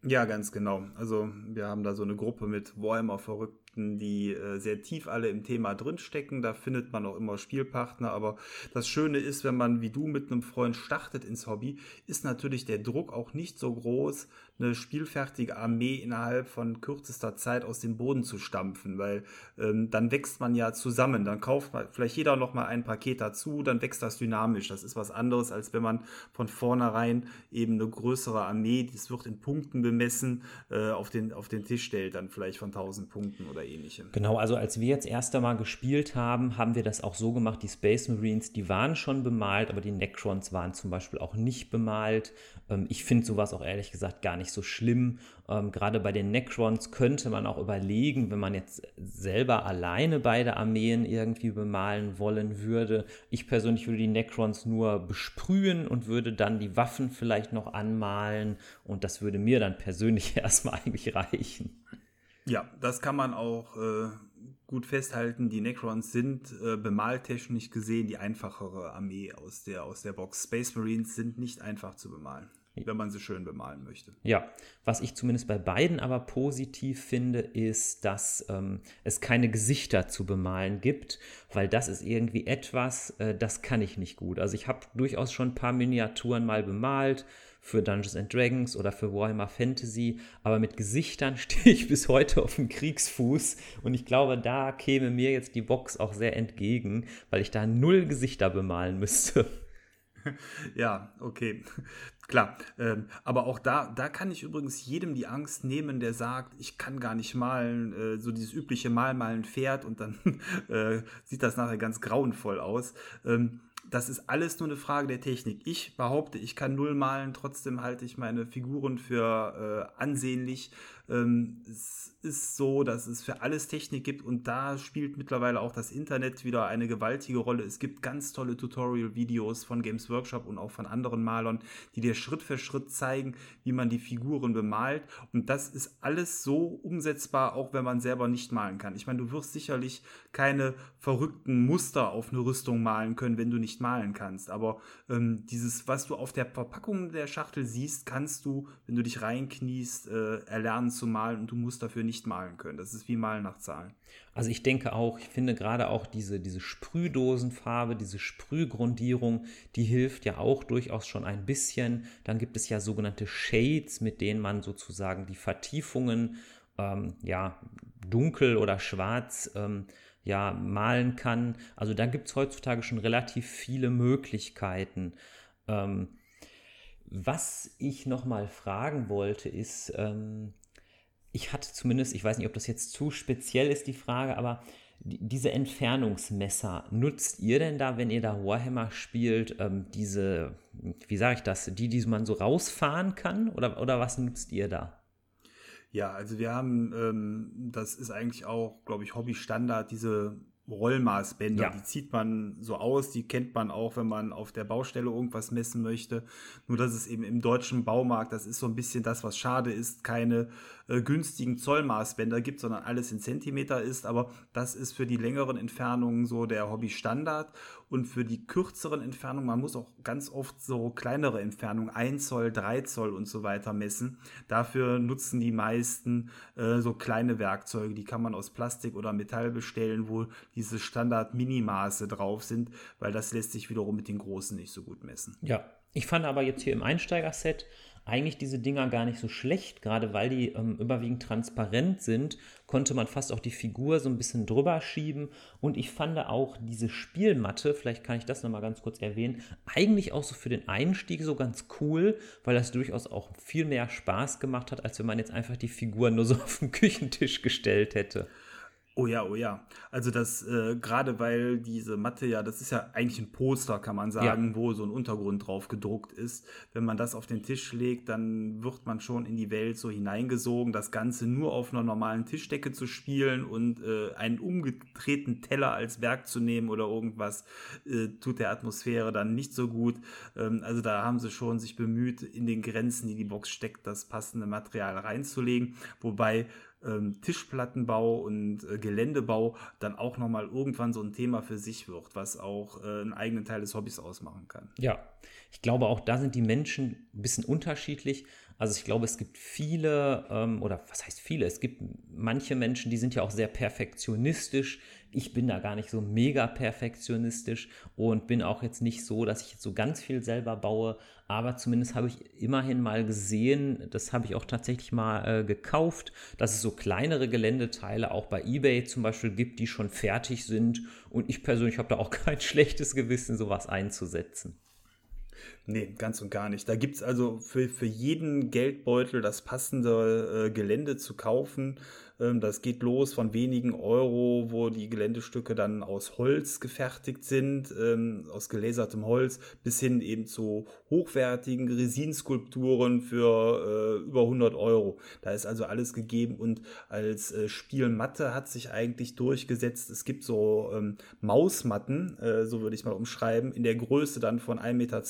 Ja, ganz genau. Also wir haben da so eine Gruppe mit Warhammer-Verrückten, die äh, sehr tief alle im Thema drinstecken. Da findet man auch immer Spielpartner. Aber das Schöne ist, wenn man wie du mit einem Freund startet ins Hobby, ist natürlich der Druck auch nicht so groß, eine spielfertige Armee innerhalb von kürzester Zeit aus dem Boden zu stampfen, weil ähm, dann wächst man ja zusammen. Dann kauft man vielleicht jeder noch mal ein Paket dazu, dann wächst das dynamisch. Das ist was anderes, als wenn man von vornherein eben eine größere Armee, das wird in Punkten bemessen, äh, auf, den, auf den Tisch stellt, dann vielleicht von 1000 Punkten oder ähnlichem. Genau, also als wir jetzt erst einmal gespielt haben, haben wir das auch so gemacht, die Space Marines, die waren schon bemalt, aber die Necrons waren zum Beispiel auch nicht bemalt. Ähm, ich finde sowas auch ehrlich gesagt gar nicht so schlimm. Ähm, Gerade bei den Necrons könnte man auch überlegen, wenn man jetzt selber alleine beide Armeen irgendwie bemalen wollen würde. Ich persönlich würde die Necrons nur besprühen und würde dann die Waffen vielleicht noch anmalen und das würde mir dann persönlich erstmal eigentlich reichen. Ja, das kann man auch äh, gut festhalten. Die Necrons sind äh, bemaltechnisch gesehen die einfachere Armee aus der, aus der Box. Space Marines sind nicht einfach zu bemalen wenn man sie schön bemalen möchte. Ja, was ich zumindest bei beiden aber positiv finde, ist, dass ähm, es keine Gesichter zu bemalen gibt, weil das ist irgendwie etwas, äh, das kann ich nicht gut. Also ich habe durchaus schon ein paar Miniaturen mal bemalt für Dungeons and Dragons oder für Warhammer Fantasy, aber mit Gesichtern stehe ich bis heute auf dem Kriegsfuß und ich glaube, da käme mir jetzt die Box auch sehr entgegen, weil ich da null Gesichter bemalen müsste. Ja, okay. Klar, ähm, aber auch da, da kann ich übrigens jedem die Angst nehmen, der sagt, ich kann gar nicht malen, äh, so dieses übliche Mal, mal ein Pferd und dann äh, sieht das nachher ganz grauenvoll aus. Ähm, das ist alles nur eine Frage der Technik. Ich behaupte, ich kann null malen, trotzdem halte ich meine Figuren für äh, ansehnlich ähm, es ist so, dass es für alles Technik gibt und da spielt mittlerweile auch das Internet wieder eine gewaltige Rolle. Es gibt ganz tolle Tutorial-Videos von Games Workshop und auch von anderen Malern, die dir Schritt für Schritt zeigen, wie man die Figuren bemalt. Und das ist alles so umsetzbar, auch wenn man selber nicht malen kann. Ich meine, du wirst sicherlich keine verrückten Muster auf eine Rüstung malen können, wenn du nicht malen kannst. Aber ähm, dieses, was du auf der Verpackung der Schachtel siehst, kannst du, wenn du dich reinkniest, äh, erlernen zu malen und du musst dafür nicht malen können. Das ist wie Malen nach Zahlen. Also ich denke auch, ich finde gerade auch diese, diese Sprühdosenfarbe, diese Sprühgrundierung, die hilft ja auch durchaus schon ein bisschen. Dann gibt es ja sogenannte Shades, mit denen man sozusagen die Vertiefungen ähm, ja, dunkel oder schwarz ähm, ja, malen kann. Also da gibt es heutzutage schon relativ viele Möglichkeiten. Ähm, was ich noch mal fragen wollte, ist, ähm, ich hatte zumindest, ich weiß nicht, ob das jetzt zu speziell ist, die Frage, aber diese Entfernungsmesser, nutzt ihr denn da, wenn ihr da Warhammer spielt, ähm, diese, wie sage ich das, die, die man so rausfahren kann? Oder, oder was nutzt ihr da? Ja, also wir haben, ähm, das ist eigentlich auch, glaube ich, Hobby-Standard, diese Rollmaßbänder. Ja. Die zieht man so aus, die kennt man auch, wenn man auf der Baustelle irgendwas messen möchte. Nur dass es eben im deutschen Baumarkt, das ist so ein bisschen das, was schade ist, keine äh, günstigen Zollmaßbänder gibt, sondern alles in Zentimeter ist. Aber das ist für die längeren Entfernungen so der Hobby-Standard. Und für die kürzeren Entfernungen, man muss auch ganz oft so kleinere Entfernungen, 1 Zoll, 3 Zoll und so weiter messen. Dafür nutzen die meisten äh, so kleine Werkzeuge, die kann man aus Plastik oder Metall bestellen, wo diese Standard-Minimaße drauf sind, weil das lässt sich wiederum mit den großen nicht so gut messen. Ja, ich fand aber jetzt hier im Einsteigerset eigentlich diese Dinger gar nicht so schlecht, gerade weil die ähm, überwiegend transparent sind, konnte man fast auch die Figur so ein bisschen drüber schieben und ich fand auch diese Spielmatte, vielleicht kann ich das nochmal ganz kurz erwähnen, eigentlich auch so für den Einstieg so ganz cool, weil das durchaus auch viel mehr Spaß gemacht hat, als wenn man jetzt einfach die Figur nur so auf den Küchentisch gestellt hätte. Oh ja, oh ja. Also das, äh, gerade weil diese Matte ja, das ist ja eigentlich ein Poster, kann man sagen, ja. wo so ein Untergrund drauf gedruckt ist. Wenn man das auf den Tisch legt, dann wird man schon in die Welt so hineingesogen, das Ganze nur auf einer normalen Tischdecke zu spielen und äh, einen umgedrehten Teller als Berg zu nehmen oder irgendwas, äh, tut der Atmosphäre dann nicht so gut. Ähm, also da haben sie schon sich bemüht, in den Grenzen, die die Box steckt, das passende Material reinzulegen. Wobei ähm, Tischplattenbau und äh, Geländebau dann auch nochmal irgendwann so ein Thema für sich wird, was auch äh, einen eigenen Teil des Hobbys ausmachen kann. Ja, ich glaube auch da sind die Menschen ein bisschen unterschiedlich. Also ich glaube, es gibt viele, ähm, oder was heißt viele, es gibt manche Menschen, die sind ja auch sehr perfektionistisch. Ich bin da gar nicht so mega perfektionistisch und bin auch jetzt nicht so, dass ich jetzt so ganz viel selber baue, aber zumindest habe ich immerhin mal gesehen, das habe ich auch tatsächlich mal äh, gekauft, dass es so kleinere Geländeteile auch bei eBay zum Beispiel gibt, die schon fertig sind und ich persönlich habe da auch kein schlechtes Gewissen, sowas einzusetzen. Nee, ganz und gar nicht. Da gibt es also für, für jeden Geldbeutel das passende äh, Gelände zu kaufen. Ähm, das geht los von wenigen Euro, wo die Geländestücke dann aus Holz gefertigt sind, ähm, aus gelasertem Holz, bis hin eben zu hochwertigen Resinskulpturen für äh, über 100 Euro. Da ist also alles gegeben und als äh, Spielmatte hat sich eigentlich durchgesetzt. Es gibt so ähm, Mausmatten, äh, so würde ich mal umschreiben, in der Größe dann von 1,20 Meter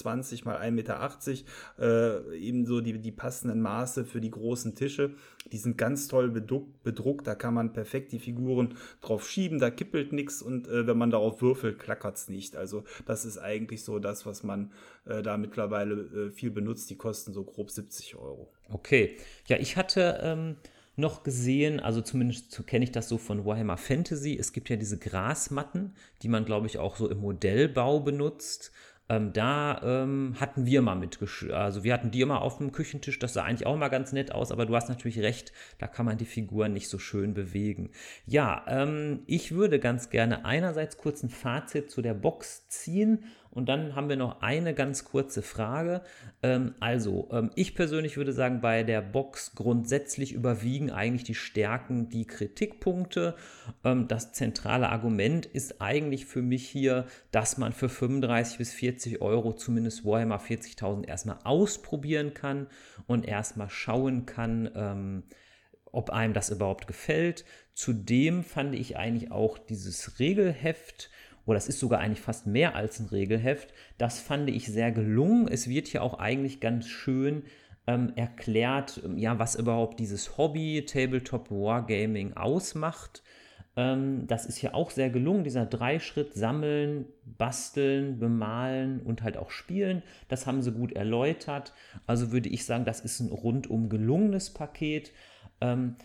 mal 1,80 Meter, ebenso die, die passenden Maße für die großen Tische. Die sind ganz toll bedruckt, bedruckt. da kann man perfekt die Figuren drauf schieben, da kippelt nichts und äh, wenn man darauf würfelt, klackert es nicht. Also das ist eigentlich so das, was man äh, da mittlerweile äh, viel benutzt. Die kosten so grob 70 Euro. Okay, ja, ich hatte ähm, noch gesehen, also zumindest kenne ich das so von Warhammer Fantasy. Es gibt ja diese Grasmatten, die man, glaube ich, auch so im Modellbau benutzt. Ähm, da ähm, hatten wir mal mitgeschrieben, also wir hatten die immer auf dem Küchentisch, das sah eigentlich auch mal ganz nett aus, aber du hast natürlich recht, da kann man die Figuren nicht so schön bewegen. Ja, ähm, ich würde ganz gerne einerseits kurz ein Fazit zu der Box ziehen und dann haben wir noch eine ganz kurze Frage. Ähm, also, ähm, ich persönlich würde sagen, bei der Box grundsätzlich überwiegen eigentlich die Stärken die Kritikpunkte. Ähm, das zentrale Argument ist eigentlich für mich hier, dass man für 35 bis 40 Euro zumindest Warhammer 40.000 erstmal ausprobieren kann und erstmal schauen kann, ähm, ob einem das überhaupt gefällt. Zudem fand ich eigentlich auch dieses Regelheft oder es ist sogar eigentlich fast mehr als ein Regelheft. Das fand ich sehr gelungen. Es wird hier auch eigentlich ganz schön ähm, erklärt, ähm, ja, was überhaupt dieses Hobby Tabletop Wargaming ausmacht. Ähm, das ist ja auch sehr gelungen, dieser Dreischritt sammeln, basteln, bemalen und halt auch spielen. Das haben sie gut erläutert. Also würde ich sagen, das ist ein rundum gelungenes Paket. Ähm,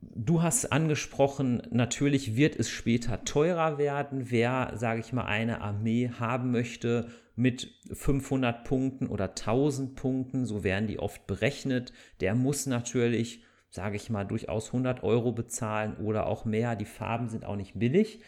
Du hast angesprochen, natürlich wird es später teurer werden. Wer, sage ich mal, eine Armee haben möchte mit 500 Punkten oder 1000 Punkten, so werden die oft berechnet, der muss natürlich, sage ich mal, durchaus 100 Euro bezahlen oder auch mehr. Die Farben sind auch nicht billig.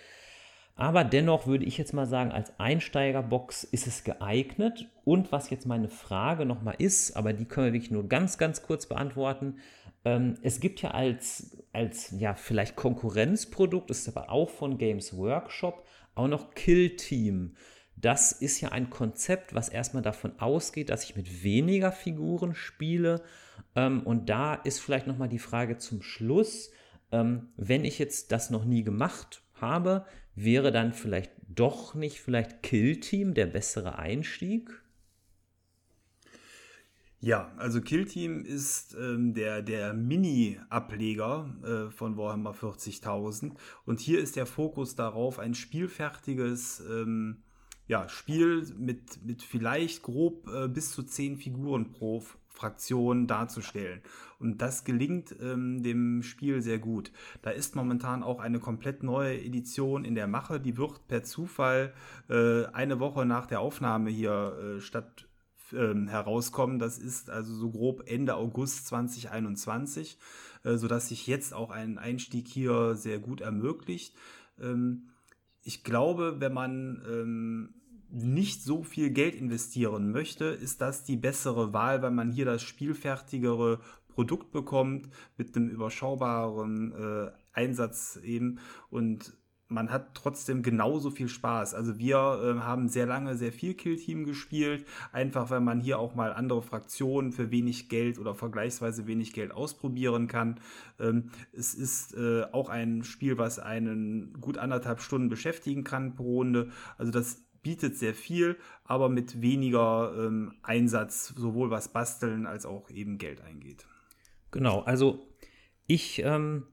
Aber dennoch würde ich jetzt mal sagen, als Einsteigerbox ist es geeignet. Und was jetzt meine Frage nochmal ist, aber die können wir wirklich nur ganz, ganz kurz beantworten. Ähm, es gibt ja als, als ja, vielleicht Konkurrenzprodukt, ist aber auch von Games Workshop, auch noch Kill Team. Das ist ja ein Konzept, was erstmal davon ausgeht, dass ich mit weniger Figuren spiele. Ähm, und da ist vielleicht nochmal die Frage zum Schluss, ähm, wenn ich jetzt das noch nie gemacht habe, wäre dann vielleicht doch nicht vielleicht Kill Team der bessere Einstieg? Ja, also Kill Team ist ähm, der, der Mini-Ableger äh, von Warhammer 40.000 und hier ist der Fokus darauf, ein spielfertiges ähm, ja, Spiel mit, mit vielleicht grob äh, bis zu zehn Figuren pro Fraktion darzustellen. Und das gelingt ähm, dem Spiel sehr gut. Da ist momentan auch eine komplett neue Edition in der Mache. Die wird per Zufall äh, eine Woche nach der Aufnahme hier äh, statt ähm, herauskommen. Das ist also so grob Ende August 2021, äh, sodass sich jetzt auch ein Einstieg hier sehr gut ermöglicht. Ähm, ich glaube, wenn man ähm, nicht so viel Geld investieren möchte, ist das die bessere Wahl, weil man hier das spielfertigere Produkt bekommt mit einem überschaubaren äh, Einsatz eben und man hat trotzdem genauso viel Spaß. Also wir äh, haben sehr lange sehr viel Killteam gespielt, einfach weil man hier auch mal andere Fraktionen für wenig Geld oder vergleichsweise wenig Geld ausprobieren kann. Ähm, es ist äh, auch ein Spiel, was einen gut anderthalb Stunden beschäftigen kann pro Runde. Also das bietet sehr viel, aber mit weniger ähm, Einsatz, sowohl was Basteln als auch eben Geld eingeht. Genau, also ich ähm,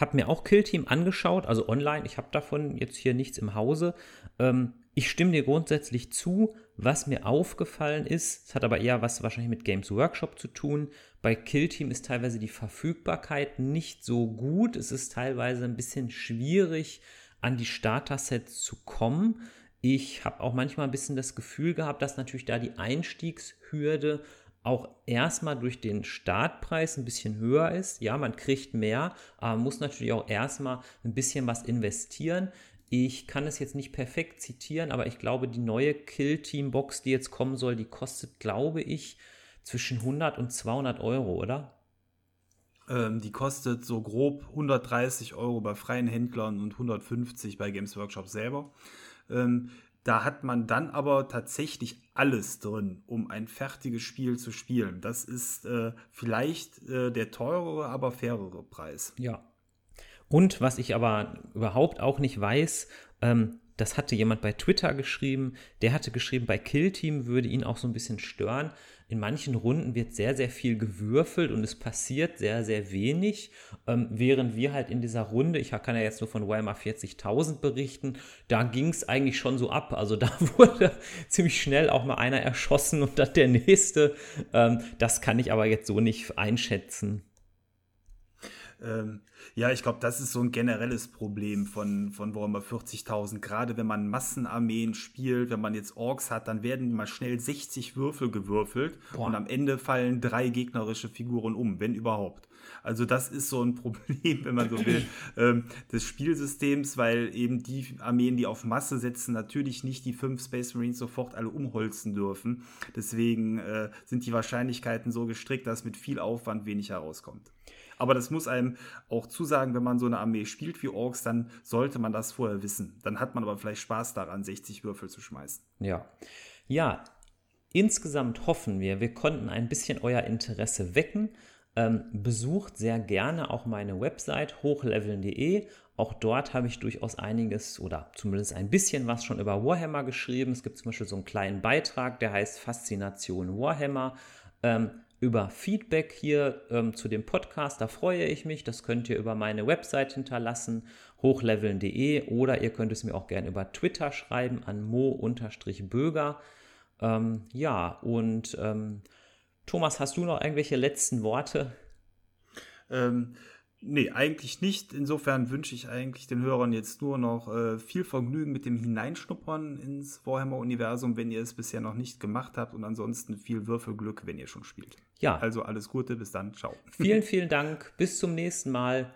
habe mir auch Killteam angeschaut, also online. Ich habe davon jetzt hier nichts im Hause. Ähm, ich stimme dir grundsätzlich zu. Was mir aufgefallen ist, es hat aber eher was wahrscheinlich mit Games Workshop zu tun. Bei Killteam ist teilweise die Verfügbarkeit nicht so gut. Es ist teilweise ein bisschen schwierig, an die Starter-Sets zu kommen. Ich habe auch manchmal ein bisschen das Gefühl gehabt, dass natürlich da die Einstiegshürde auch erstmal durch den Startpreis ein bisschen höher ist. Ja, man kriegt mehr, aber muss natürlich auch erstmal ein bisschen was investieren. Ich kann es jetzt nicht perfekt zitieren, aber ich glaube, die neue Kill-Team-Box, die jetzt kommen soll, die kostet, glaube ich, zwischen 100 und 200 Euro, oder? Ähm, die kostet so grob 130 Euro bei freien Händlern und 150 bei Games Workshop selber. Ähm, da hat man dann aber tatsächlich alles drin, um ein fertiges Spiel zu spielen. Das ist äh, vielleicht äh, der teurere, aber fairere Preis. Ja. Und was ich aber überhaupt auch nicht weiß, ähm, das hatte jemand bei Twitter geschrieben, der hatte geschrieben, bei Killteam würde ihn auch so ein bisschen stören. In manchen Runden wird sehr, sehr viel gewürfelt und es passiert sehr, sehr wenig, ähm, während wir halt in dieser Runde, ich kann ja jetzt nur von Warhammer 40.000 berichten, da ging es eigentlich schon so ab. Also da wurde ziemlich schnell auch mal einer erschossen und dann der nächste. Ähm, das kann ich aber jetzt so nicht einschätzen. Ähm, ja, ich glaube, das ist so ein generelles Problem von, von Warhammer 40.000. Gerade wenn man Massenarmeen spielt, wenn man jetzt Orks hat, dann werden mal schnell 60 Würfel gewürfelt Boah. und am Ende fallen drei gegnerische Figuren um, wenn überhaupt. Also das ist so ein Problem, wenn man so will, ähm, des Spielsystems, weil eben die Armeen, die auf Masse setzen, natürlich nicht die fünf Space Marines sofort alle umholzen dürfen. Deswegen äh, sind die Wahrscheinlichkeiten so gestrickt, dass mit viel Aufwand wenig herauskommt. Aber das muss einem auch zusagen, wenn man so eine Armee spielt wie Orks, dann sollte man das vorher wissen. Dann hat man aber vielleicht Spaß daran, 60 Würfel zu schmeißen. Ja. Ja, insgesamt hoffen wir, wir konnten ein bisschen euer Interesse wecken. Ähm, besucht sehr gerne auch meine Website hochleveln.de. Auch dort habe ich durchaus einiges oder zumindest ein bisschen was schon über Warhammer geschrieben. Es gibt zum Beispiel so einen kleinen Beitrag, der heißt Faszination Warhammer. Ähm, über Feedback hier ähm, zu dem Podcast. Da freue ich mich. Das könnt ihr über meine Website hinterlassen, hochleveln.de oder ihr könnt es mir auch gerne über Twitter schreiben an mo-böger. Ähm, ja, und ähm, Thomas, hast du noch irgendwelche letzten Worte? Nee, eigentlich nicht. Insofern wünsche ich eigentlich den Hörern jetzt nur noch äh, viel Vergnügen mit dem Hineinschnuppern ins Warhammer-Universum, wenn ihr es bisher noch nicht gemacht habt und ansonsten viel Würfelglück, wenn ihr schon spielt. Ja. Also alles Gute, bis dann, ciao. Vielen, vielen Dank, bis zum nächsten Mal.